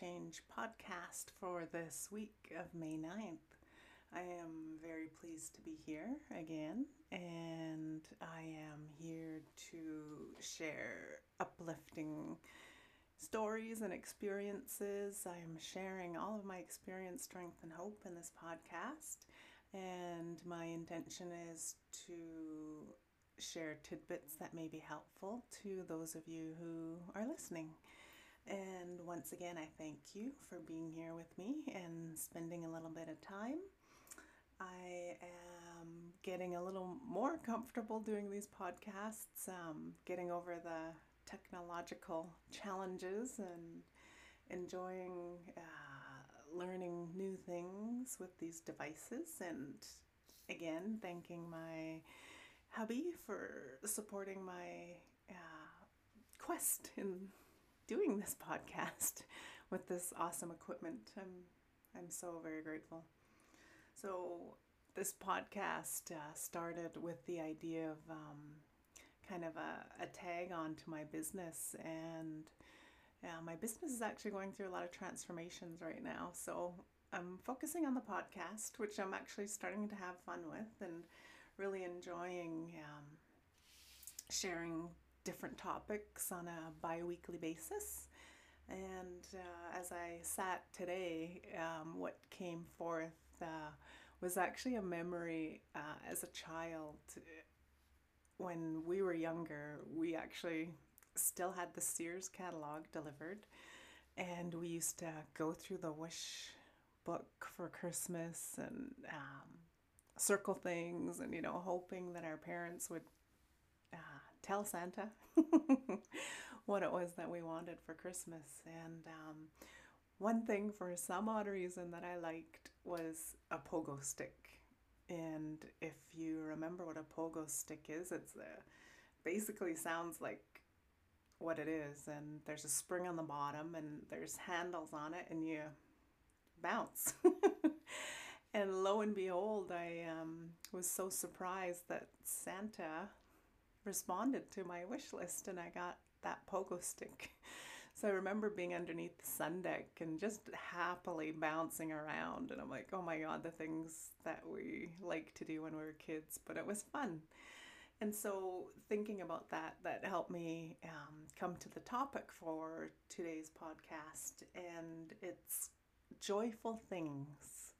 Change podcast for this week of May 9th. I am very pleased to be here again, and I am here to share uplifting stories and experiences. I am sharing all of my experience, strength, and hope in this podcast, and my intention is to share tidbits that may be helpful to those of you who are listening. And once again, I thank you for being here with me and spending a little bit of time. I am getting a little more comfortable doing these podcasts, um, getting over the technological challenges and enjoying uh, learning new things with these devices. And again, thanking my hubby for supporting my uh, quest in doing this podcast with this awesome equipment. I'm I'm so very grateful. So this podcast uh, started with the idea of um, kind of a, a tag on to my business and yeah, my business is actually going through a lot of transformations right now. So I'm focusing on the podcast, which I'm actually starting to have fun with and really enjoying um, sharing different topics on a bi weekly basis. And uh, as I sat today, um, what came forth uh, was actually a memory uh, as a child. When we were younger, we actually still had the Sears catalog delivered, and we used to go through the wish book for Christmas and um, circle things and, you know, hoping that our parents would tell Santa what it was that we wanted for Christmas. And um, one thing for some odd reason that I liked was a pogo stick. And if you remember what a pogo stick is, it's a, basically sounds like what it is. And there's a spring on the bottom, and there's handles on it, and you bounce. and lo and behold, I um, was so surprised that Santa responded to my wish list and I got that pogo stick. So I remember being underneath the sun deck and just happily bouncing around. And I'm like, oh my God, the things that we like to do when we were kids, but it was fun. And so thinking about that, that helped me um, come to the topic for today's podcast. And it's joyful things.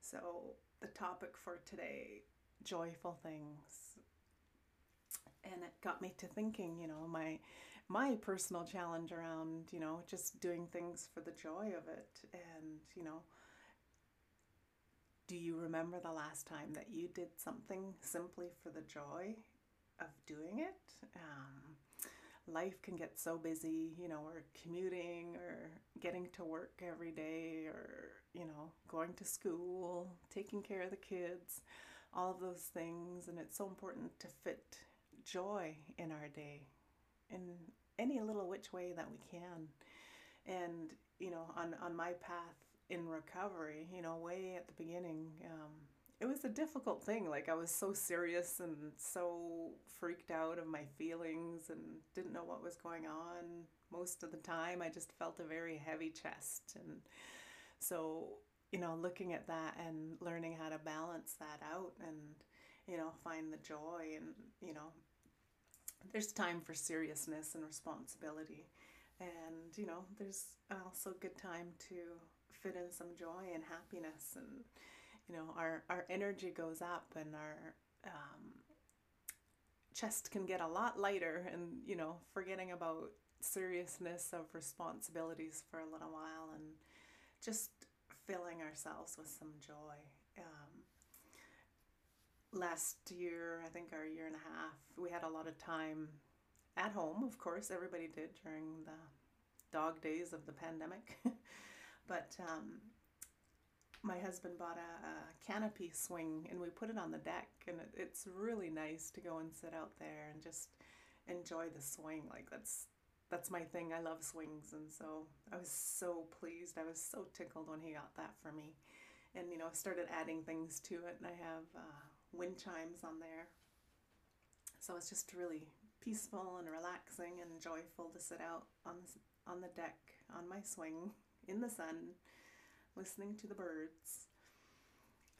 So the topic for today, joyful things. And it got me to thinking, you know, my my personal challenge around, you know, just doing things for the joy of it and, you know, do you remember the last time that you did something simply for the joy of doing it? Um, life can get so busy, you know, we're commuting or getting to work every day or, you know, going to school, taking care of the kids, all of those things. And it's so important to fit joy in our day in any little which way that we can. And, you know, on, on my path in recovery, you know, way at the beginning, um, it was a difficult thing. Like I was so serious and so freaked out of my feelings and didn't know what was going on most of the time. I just felt a very heavy chest. And so, you know, looking at that and learning how to balance that out and, you know, find the joy and, you know, there's time for seriousness and responsibility. And, you know, there's also good time to fit in some joy and happiness and, you know, our, our energy goes up and our um, chest can get a lot lighter and, you know, forgetting about seriousness of responsibilities for a little while and just filling ourselves with some joy. Last year, I think our year and a half, we had a lot of time at home, of course, everybody did during the dog days of the pandemic. but um, my husband bought a, a, canopy swing and we put it on the deck, and it, it's really nice to go and sit out there and just enjoy the swing. Like, that's that's my thing. I love swings, and so I was so pleased. I was so tickled when he got that for me, and you know, I started adding things to it. And I have uh, wind chimes on there, so it's just really peaceful and relaxing and joyful to sit out on the, on the deck on my swing in the sun, listening to the birds.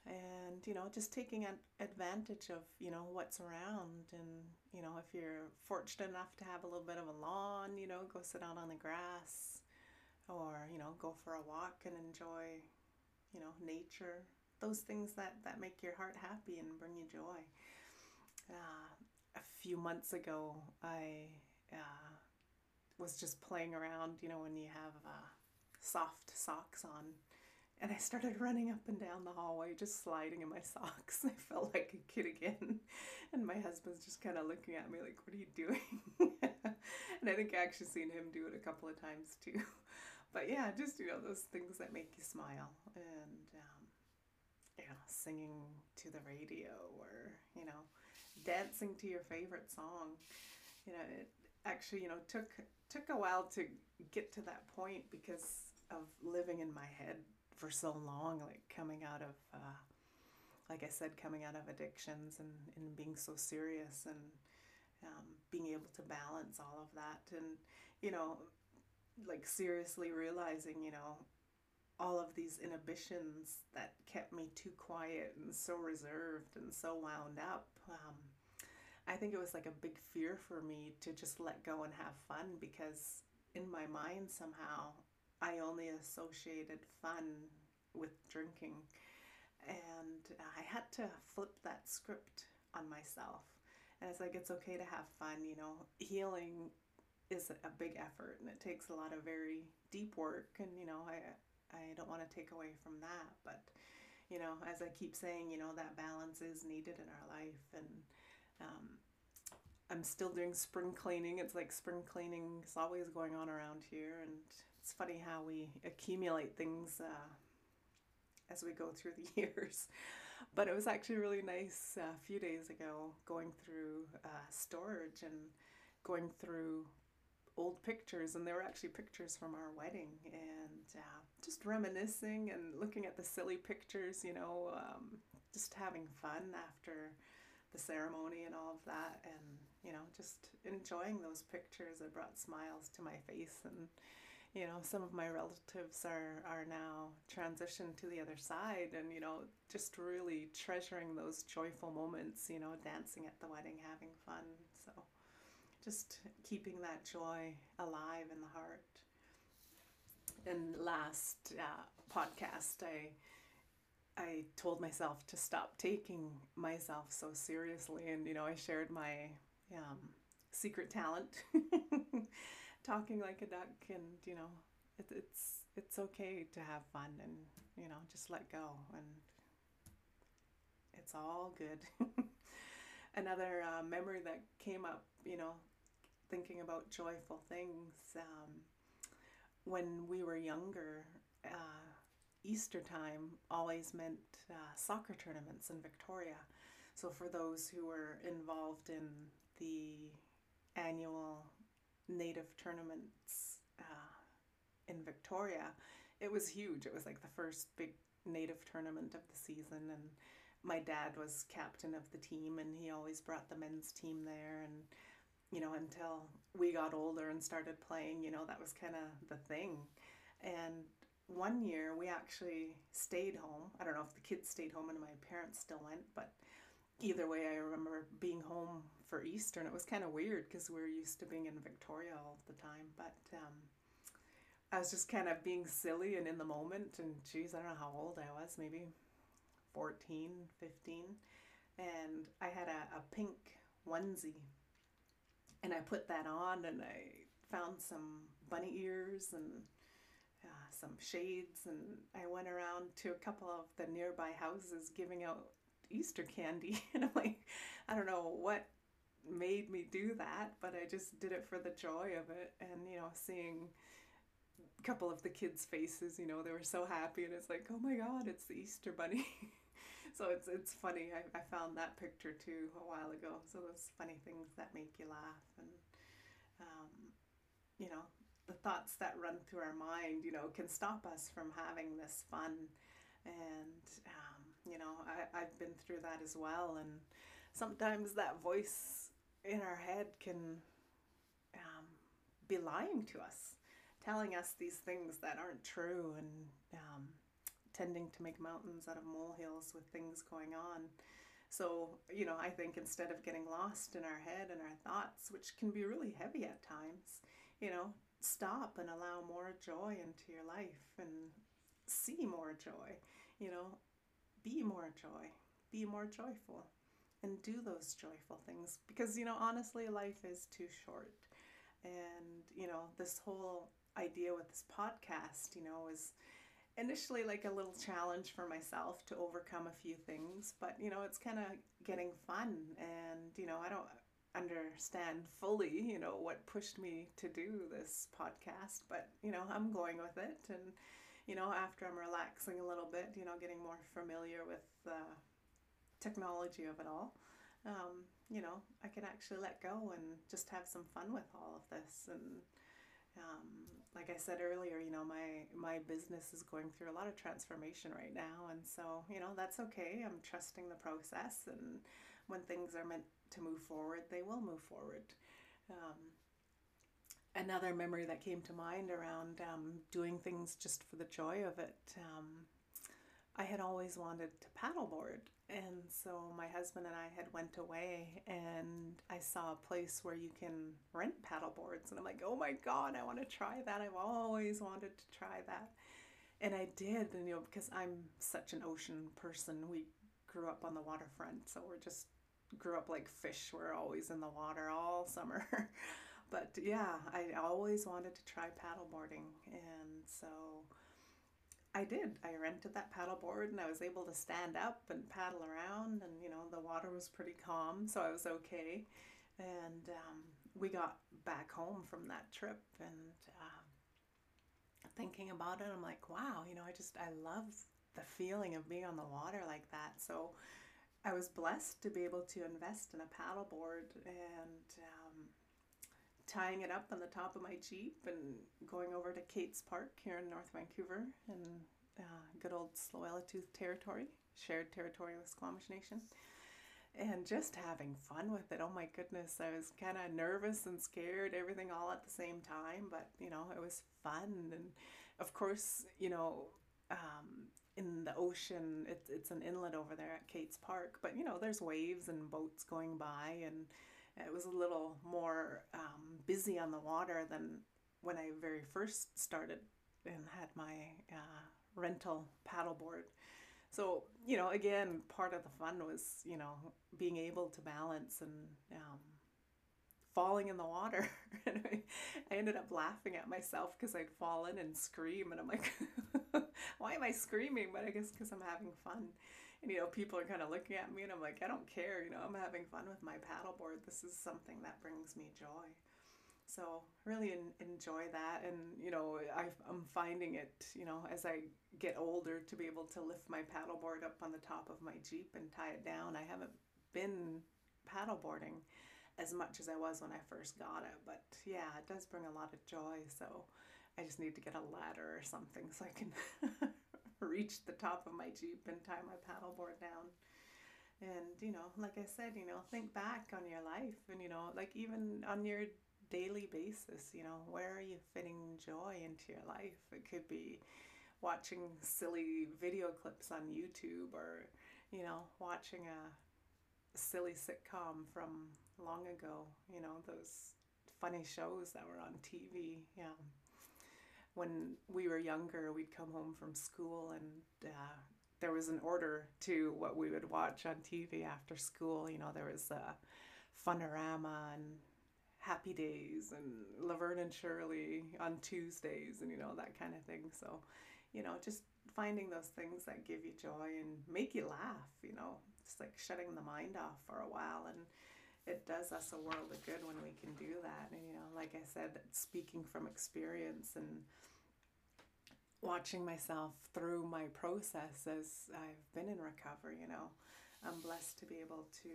And you know just taking an advantage of you know what's around and you know if you're fortunate enough to have a little bit of a lawn you know go sit out on the grass or you know go for a walk and enjoy you know nature those things that that make your heart happy and bring you joy uh, a few months ago i uh, was just playing around you know when you have uh, soft socks on and I started running up and down the hallway, just sliding in my socks. I felt like a kid again. And my husband's just kind of looking at me like, What are you doing? and I think I actually seen him do it a couple of times too. But yeah, just, you know, those things that make you smile. And, um, you know, singing to the radio or, you know, dancing to your favorite song. You know, it actually, you know, took took a while to get to that point because of living in my head for so long, like coming out of, uh, like I said, coming out of addictions and, and being so serious and um, being able to balance all of that. And, you know, like seriously realizing, you know, all of these inhibitions that kept me too quiet and so reserved and so wound up. Um, I think it was like a big fear for me to just let go and have fun because in my mind somehow I only associated fun with drinking. And I had to flip that script on myself. And it's like, it's okay to have fun, you know. Healing is a big effort and it takes a lot of very deep work. And, you know, I, I don't want to take away from that. But, you know, as I keep saying, you know, that balance is needed in our life. And, um, I'm still doing spring cleaning. It's like spring cleaning is always going on around here, and it's funny how we accumulate things uh, as we go through the years. But it was actually really nice uh, a few days ago going through uh, storage and going through old pictures, and they were actually pictures from our wedding, and uh, just reminiscing and looking at the silly pictures, you know, um, just having fun after the ceremony and all of that, and you know, just enjoying those pictures. It brought smiles to my face, and you know some of my relatives are are now transitioned to the other side and you know just really treasuring those joyful moments you know dancing at the wedding having fun so just keeping that joy alive in the heart. And last uh, podcast i i told myself to stop taking myself so seriously. And you know i shared my um, secret talent talking like a duck. And you know it, it's it's okay to have fun and you know just let go. And it's all good. Another uh, memory that came up you know thinking about joyful things um, when we were younger uh, easter time always meant uh, soccer tournaments in victoria so for those who were involved in the annual native tournaments uh, in Victoria, it was huge. It was like the first big native tournament of the season, and my dad was captain of the team, and he always brought the men's team there. And you know, until we got older and started playing, you know, that was kind of the thing. And one year we actually stayed home. I don't know if the kids stayed home and my parents still went, but either way, I remember being home for Easter, and it was kind of weird because we are used to being in Victoria all the time. But um, I was just kind of being silly and in the moment. And geez, I don't know how old I was, maybe 14, 15. And I had a, a pink onesie. And I put that on and I found some bunny ears and uh, some shades. And I went around to a couple of the nearby houses giving out Easter candy. and I'm like, I don't know what made me do that, but I just did it for the joy of it. And, you know, seeing a couple of the kids' faces, you know, they were so happy. And it's like, oh my God, it's the Easter Bunny. so it's, it's funny. I, I found that picture too a while ago. So those funny things that make you laugh. And, um, you know, the thoughts that run through our mind, you know, can stop us from having this fun. And, um, you know, I, I've been through that as well. And sometimes that voice in our head can um, be lying to us, telling us these things that aren't true and um, tending to make mountains out of molehills with things going on. So, you know, I think instead of getting lost in our head and our thoughts, which can be really heavy at times, you know, stop and allow more joy into your life and see more joy, you know, be more joy, be more joyful, and do those joyful things. Because, you know, honestly, life is too short. And, you know, this whole idea with this podcast, you know, is initially like a little challenge for myself to overcome a few things, but you know, it's kind of getting fun and you know, I don't understand fully, you know, what pushed me to do this podcast, but you know, I'm going with it. And you know, after I'm relaxing a little bit, you know, getting more familiar with the technology of it all, um, you know, I can actually let go and just have some fun with all of this and um, like I said earlier, you know, my my business is going through a lot of transformation right now, and so you know that's okay. I'm trusting the process, and when things are meant to move forward, they will move forward. Um, another memory that came to mind around um, doing things just for the joy of it. Um, I had always wanted to paddleboard, and so my husband and I had went away and I saw a place where you can rent paddle boards and I'm like, "Oh my god, I want to try that. I've always wanted to try that." And I did, and you know, because I'm such an ocean person. We grew up on the waterfront, so we're just grew up like fish. We're always in the water all summer. but yeah, I always wanted to try paddleboarding and so I did. I rented that paddleboard and I was able to stand up and paddle around, and you know, the water was pretty calm, so I was okay. And um, we got back home from that trip, and uh, thinking about it, I'm like, wow, you know, I just, I love the feeling of being on the water like that. So I was blessed to be able to invest in a paddleboard and um, tying it up on the top of my Jeep and going over to Cates Park here in North Vancouver in uh, good old Tsleil-Waututh territory, shared territory with Squamish Nation, and just having fun with it. Oh my goodness, I was kind of nervous and scared, everything all at the same time, but you know, it was fun. And of course, you know, um, in the ocean, it's, it's an inlet over there at Cates Park, but you know, there's waves and boats going by and it was a little more um, busy on the water than when I very first started and had my uh, rental paddleboard. So, you know, again, part of the fun was, you know, being able to balance and um, falling in the water. and I, I ended up laughing at myself because I'd fallen and scream. And I'm like, why am I screaming? But I guess because I'm having fun and you know people are kind of looking at me and i'm like i don't care you know i'm having fun with my paddleboard. This is something that brings me joy. So really enjoy that and you know I, i'm finding it you know as i get older to be able to lift my paddleboard up on the top of my jeep and tie it down. I haven't been paddleboarding as much as i was when i first got it but yeah it does bring a lot of joy so i just need to get a ladder or something so i can reach the top of my Jeep and tie my paddleboard down. And, you know, like I said, you know, think back on your life and, you know, like even on your daily basis, you know, where are you fitting joy into your life? It could be watching silly video clips on YouTube or, you know, watching a silly sitcom from long ago, you know, those funny shows that were on TV. Yeah when we were younger, we'd come home from school and uh, there was an order to what we would watch on TV after school. You know, there was uh, Funorama and Happy Days and Laverne and Shirley on Tuesdays and, you know, that kind of thing. So, you know, just finding those things that give you joy and make you laugh, you know, just like shutting the mind off for a while. And it does us a world of good when we can do that. And, you know, like I said, speaking from experience and watching myself through my process as I've been in recovery, you know, I'm blessed to be able to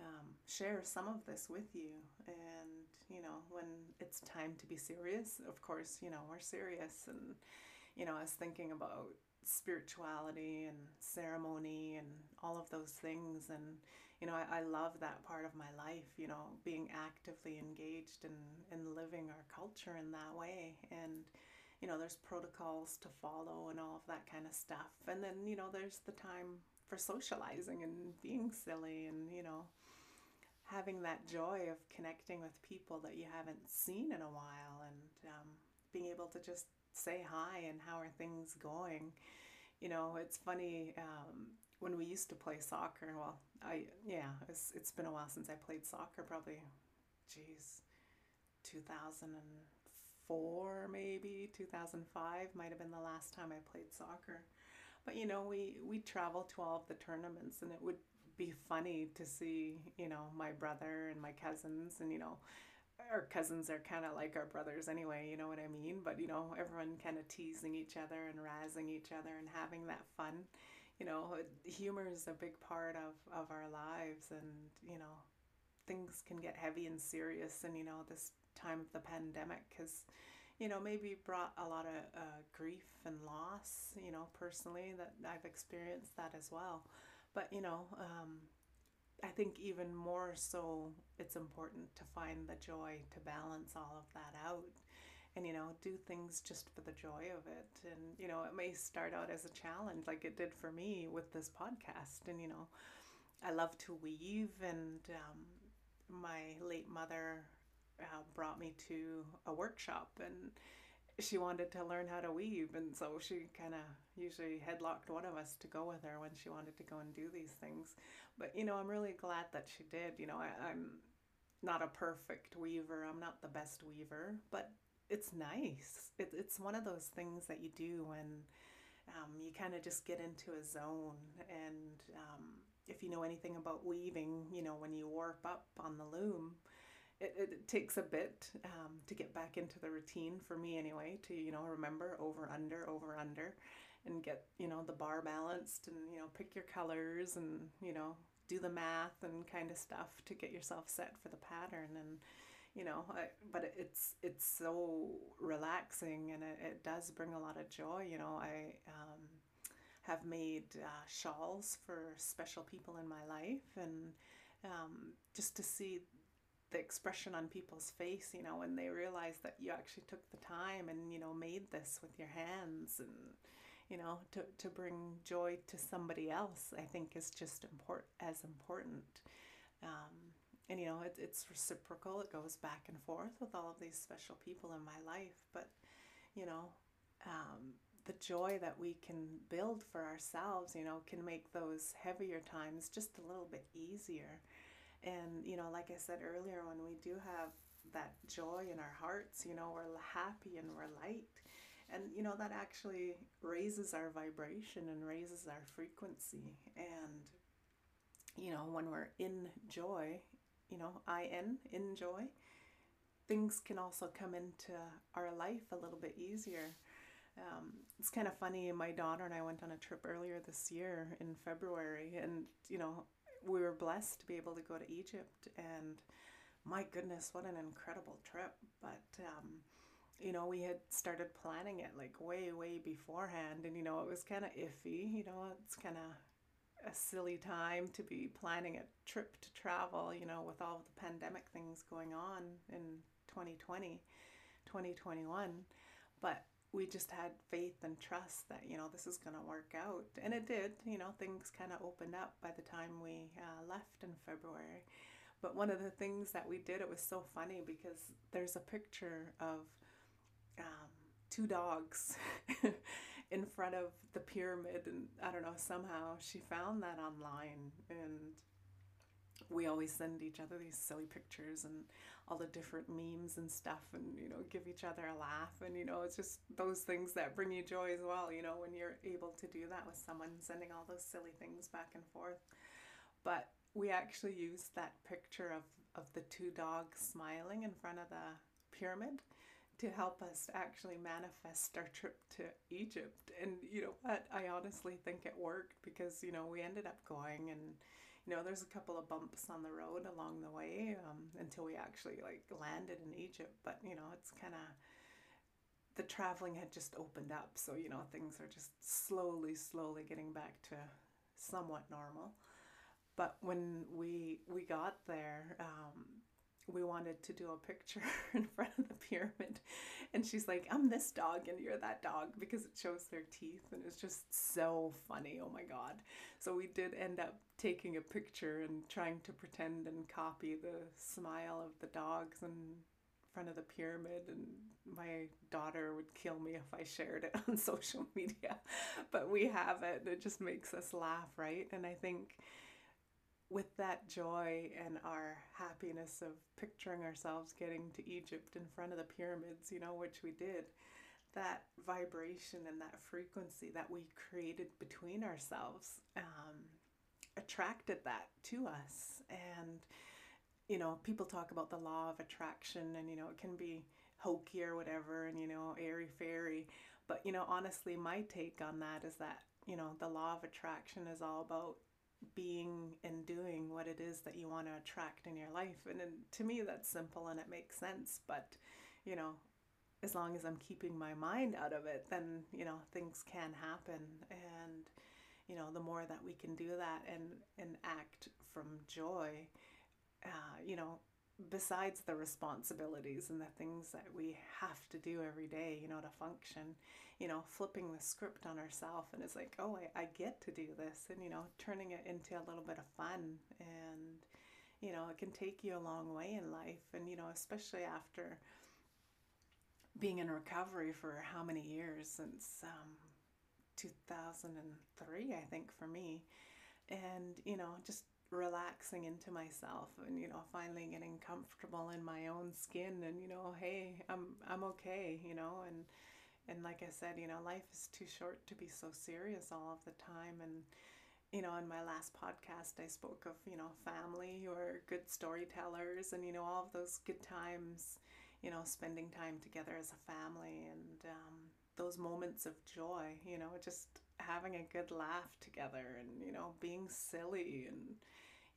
um, share some of this with you. And, you know, when it's time to be serious, of course, you know, we're serious. And, you know, I was thinking about spirituality and ceremony and all of those things. And you know I, I love that part of my life you know being actively engaged in in living our culture in that way. And you know there's protocols to follow and all of that kind of stuff. And then you know there's the time for socializing and being silly and you know having that joy of connecting with people that you haven't seen in a while and um, being able to just say hi and how are things going. You know, it's funny um, when we used to play soccer. Well, I yeah, it's, it's been a while since I played soccer. Probably, geez, two thousand and four maybe two thousand five might have been the last time I played soccer. But you know, we we traveled to all of the tournaments, and it would be funny to see you know my brother and my cousins, and you know our cousins are kind of like our brothers anyway, you know what I mean? But, you know, everyone kind of teasing each other and razzing each other and having that fun. You know, humor is a big part of, of our lives, and, you know, things can get heavy and serious. And, you know, this time of the pandemic has, you know, maybe brought a lot of uh, grief and loss, you know, personally, that I've experienced that as well. But, you know, um, I think even more so, it's important to find the joy to balance all of that out and, you know, do things just for the joy of it. And, you know, it may start out as a challenge like it did for me with this podcast. And, you know, I love to weave, and um, my late mother uh, brought me to a workshop and she wanted to learn how to weave and so she kind of usually headlocked one of us to go with her when she wanted to go and do these things. But you know i'm really glad that she did. You know I, i'm not a perfect weaver. I'm not the best weaver but it's nice. It, it's one of those things that you do when um, you kind of just get into a zone. And um, if you know anything about weaving you know when you warp up on the loom it, it takes a bit um, to get back into the routine for me anyway to you know remember over under over under and get you know the bar balanced and you know pick your colors and you know do the math and kind of stuff to get yourself set for the pattern and you know I, but it's it's so relaxing and it, it does bring a lot of joy you know i um, have made uh, shawls for special people in my life and um, just to see the expression on people's face, you know, when they realize that you actually took the time and, you know, made this with your hands and, you know, to, to bring joy to somebody else, I think is just important as important. Um, and, you know, it, it's reciprocal. It goes back and forth with all of these special people in my life. But, you know, um, the joy that we can build for ourselves, you know, can make those heavier times just a little bit easier. And, you know, like I said earlier, when we do have that joy in our hearts, you know, we're happy and we're light. And, you know, that actually raises our vibration and raises our frequency. And, you know, when we're in joy, you know, I N, in joy, things can also come into our life a little bit easier. Um, it's kind of funny. My daughter and I went on a trip earlier this year in February, and you know, we were blessed to be able to go to Egypt, and my goodness, what an incredible trip! But um, you know, we had started planning it like way, way beforehand, and you know, it was kind of iffy. You know, it's kind of a silly time to be planning a trip to travel. You know, with all the pandemic things going on in 2020, 2021, but we just had faith and trust that you know this is going to work out. And it did you know things kind of opened up by the time we uh, left in february. But one of the things that we did it was so funny because there's a picture of um, two dogs in front of the pyramid and i don't know somehow she found that online and we always send each other these silly pictures and all the different memes and stuff and you know give each other a laugh. And you know it's just those things that bring you joy as well you know when you're able to do that with someone sending all those silly things back and forth. But we actually used that picture of of the two dogs smiling in front of the pyramid to help us actually manifest our trip to Egypt. And you know what? I honestly think it worked because you know we ended up going and you know, there's a couple of bumps on the road along the way um, until we actually like landed in Egypt. But you know, it's kind of the traveling had just opened up. So, you know, things are just slowly, slowly getting back to somewhat normal. But when we we got there, um, we wanted to do a picture in front of the pyramid. And she's like, I'm this dog and you're that dog because it shows their teeth. And it's just so funny. Oh my God. So we did end up taking a picture and trying to pretend and copy the smile of the dogs in front of the pyramid. And my daughter would kill me if I shared it on social media. But we have it. It just makes us laugh, right? And I think with that joy and our happiness of picturing ourselves getting to Egypt in front of the pyramids, you know, which we did, that vibration and that frequency that we created between ourselves um, attracted that to us. And, you know, people talk about the law of attraction and, you know, it can be hokey or whatever and, you know, airy fairy. But, you know, honestly, my take on that is that, you know, the law of attraction is all about being and doing what it is that you want to attract in your life. And, to me, that's simple and it makes sense. But, you know, as long as I'm keeping my mind out of it, then, you know, things can happen. And, you know, the more that we can do that and, and act from joy, uh, you know, besides the responsibilities and the things that we have to do every day, you know, to function, you know, flipping the script on ourselves and it's like, oh, I, I get to do this and, you know, turning it into a little bit of fun and, you know, it can take you a long way in life. And, you know, especially after being in recovery for how many years since um, 2003, I think, for me. And, you know, just relaxing into myself and you know finally getting comfortable in my own skin and you know hey I'm I'm okay you know and and like I said you know life is too short to be so serious all of the time. And you know in my last podcast I spoke of you know family who are good storytellers and you know all of those good times you know spending time together as a family and um, those moments of joy you know just having a good laugh together and you know being silly and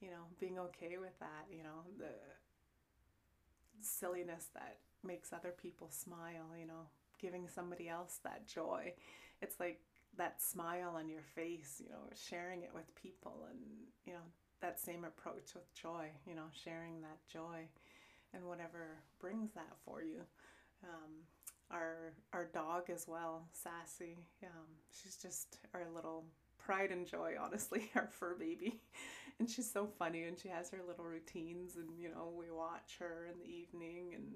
you know being okay with that you know the silliness that makes other people smile you know giving somebody else that joy. It's like that smile on your face you know sharing it with people and you know that same approach with joy you know sharing that joy and whatever brings that for you. Um, our our dog as well, Sassy. Um, she's just our little pride and joy, honestly, our fur baby. And she's so funny and she has her little routines and you know, we watch her in the evening and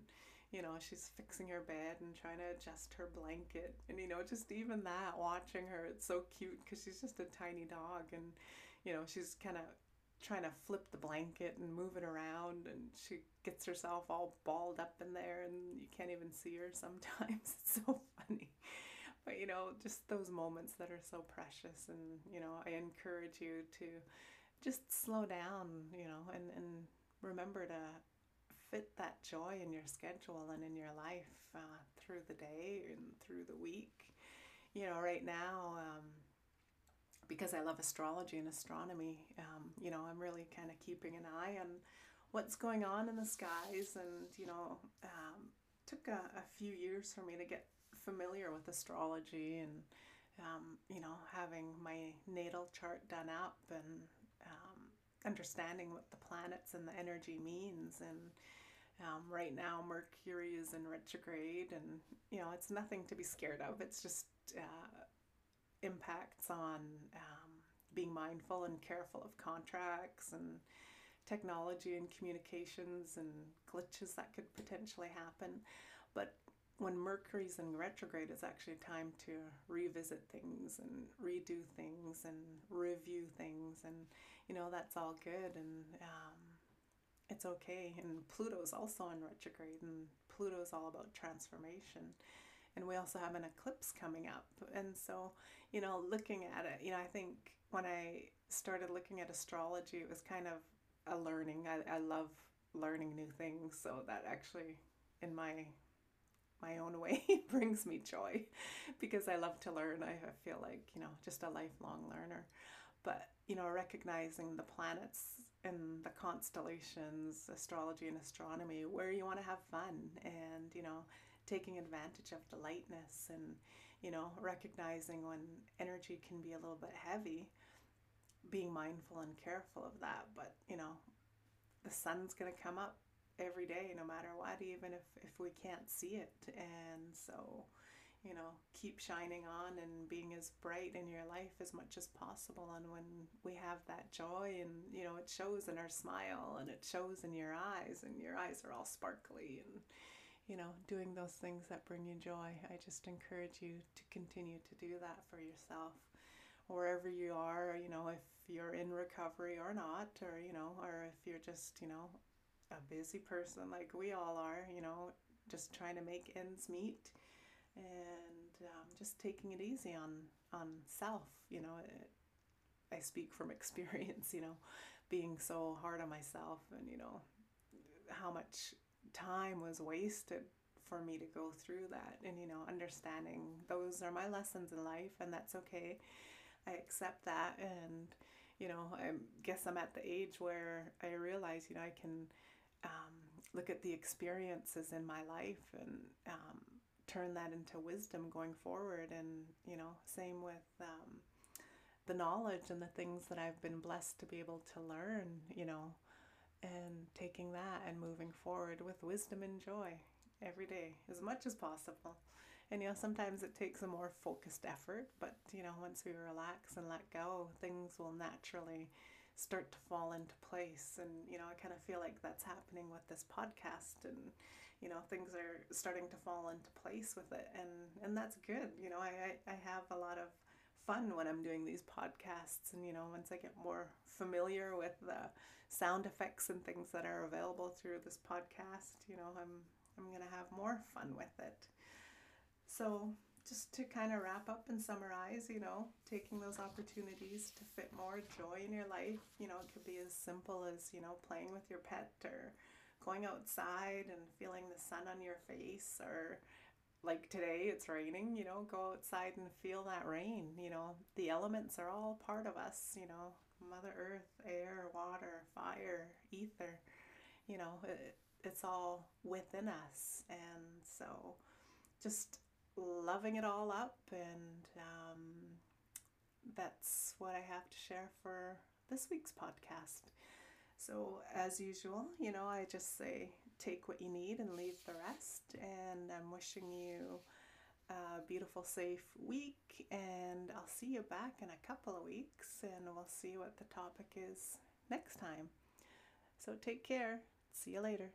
you know, she's fixing her bed and trying to adjust her blanket. And you know, just even that watching her, it's so cute because she's just a tiny dog and you know, she's kind of trying to flip the blanket and move it around and she gets herself all balled up in there and you can't even see her sometimes. It's so funny. But you know just those moments that are so precious and you know i encourage you to just slow down you know and, and remember to fit that joy in your schedule and in your life uh, through the day and through the week. You know right now um, because I love astrology and astronomy, um, you know, I'm really kind of keeping an eye on what's going on in the skies. And, you know, um, took a, a, few years for me to get familiar with astrology and, um, you know, having my natal chart done up and um, understanding what the planets and the energy means. And um, right now, Mercury is in retrograde, and, you know, it's nothing to be scared of. It's just, uh, impacts on um, being mindful and careful of contracts and technology and communications and glitches that could potentially happen. But when Mercury's in retrograde, it's actually time to revisit things and redo things and review things. And, you know, that's all good and um, it's okay. And Pluto's also in retrograde, and Pluto's all about transformation and we also have an eclipse coming up. And so, you know, looking at it, you know, I think when I started looking at astrology, it was kind of a learning. I, I love learning new things, so that actually, in my my own way, brings me joy because I love to learn. I feel like you know just a lifelong learner, but you know, recognizing the planets and the constellations, astrology and astronomy, where you want to have fun, and you know taking advantage of the lightness and, you know, recognizing when energy can be a little bit heavy, being mindful and careful of that. But, you know, the sun's going to come up every day no matter what, even if, if we can't see it. And so, you know, keep shining on and being as bright in your life as much as possible. And when we have that joy, and you know, it shows in our smile and it shows in your eyes, and your eyes are all sparkly and you know, doing those things that bring you joy. I just encourage you to continue to do that for yourself. Wherever you are, you know, if you're in recovery or not, or, you know, or if you're just, you know, a busy person like we all are, you know, just trying to make ends meet and um, just taking it easy on on self. You know, it, I speak from experience. You know, being so hard on myself, and you know how much time was wasted for me to go through that, and you know, understanding those are my lessons in life, and that's okay. I accept that, and you know, I guess I'm at the age where I realize, you know, I can um, look at the experiences in my life and um, turn that into wisdom going forward. And, you know, same with um, the knowledge and the things that I've been blessed to be able to learn, you know, and taking that and moving forward with wisdom and joy every day as much as possible. And you know, sometimes it takes a more focused effort, but you know, once we relax and let go, things will naturally start to fall into place. And you know, I kind of feel like that's happening with this podcast and you know things are starting to fall into place with it and and that's good you know I, I have a lot of fun when i'm doing these podcasts and you know once i get more familiar with the sound effects and things that are available through this podcast you know i'm i'm going to have more fun with it. So just to kind of wrap up and summarize, you know, taking those opportunities to fit more joy in your life, you know, it could be as simple as, you know, playing with your pet or going outside and feeling the sun on your face or like today it's raining you know go outside and feel that rain you know. The elements are all part of us you know. Mother earth air water fire ether you know it, it's all within us. And so just loving it all up and um, that's what i have to share for this week's podcast. So, as usual, you know, I just say take what you need and leave the rest. And I'm wishing you a beautiful, safe week. And I'll see you back in a couple of weeks and we'll see what the topic is next time. So, take care. See you later.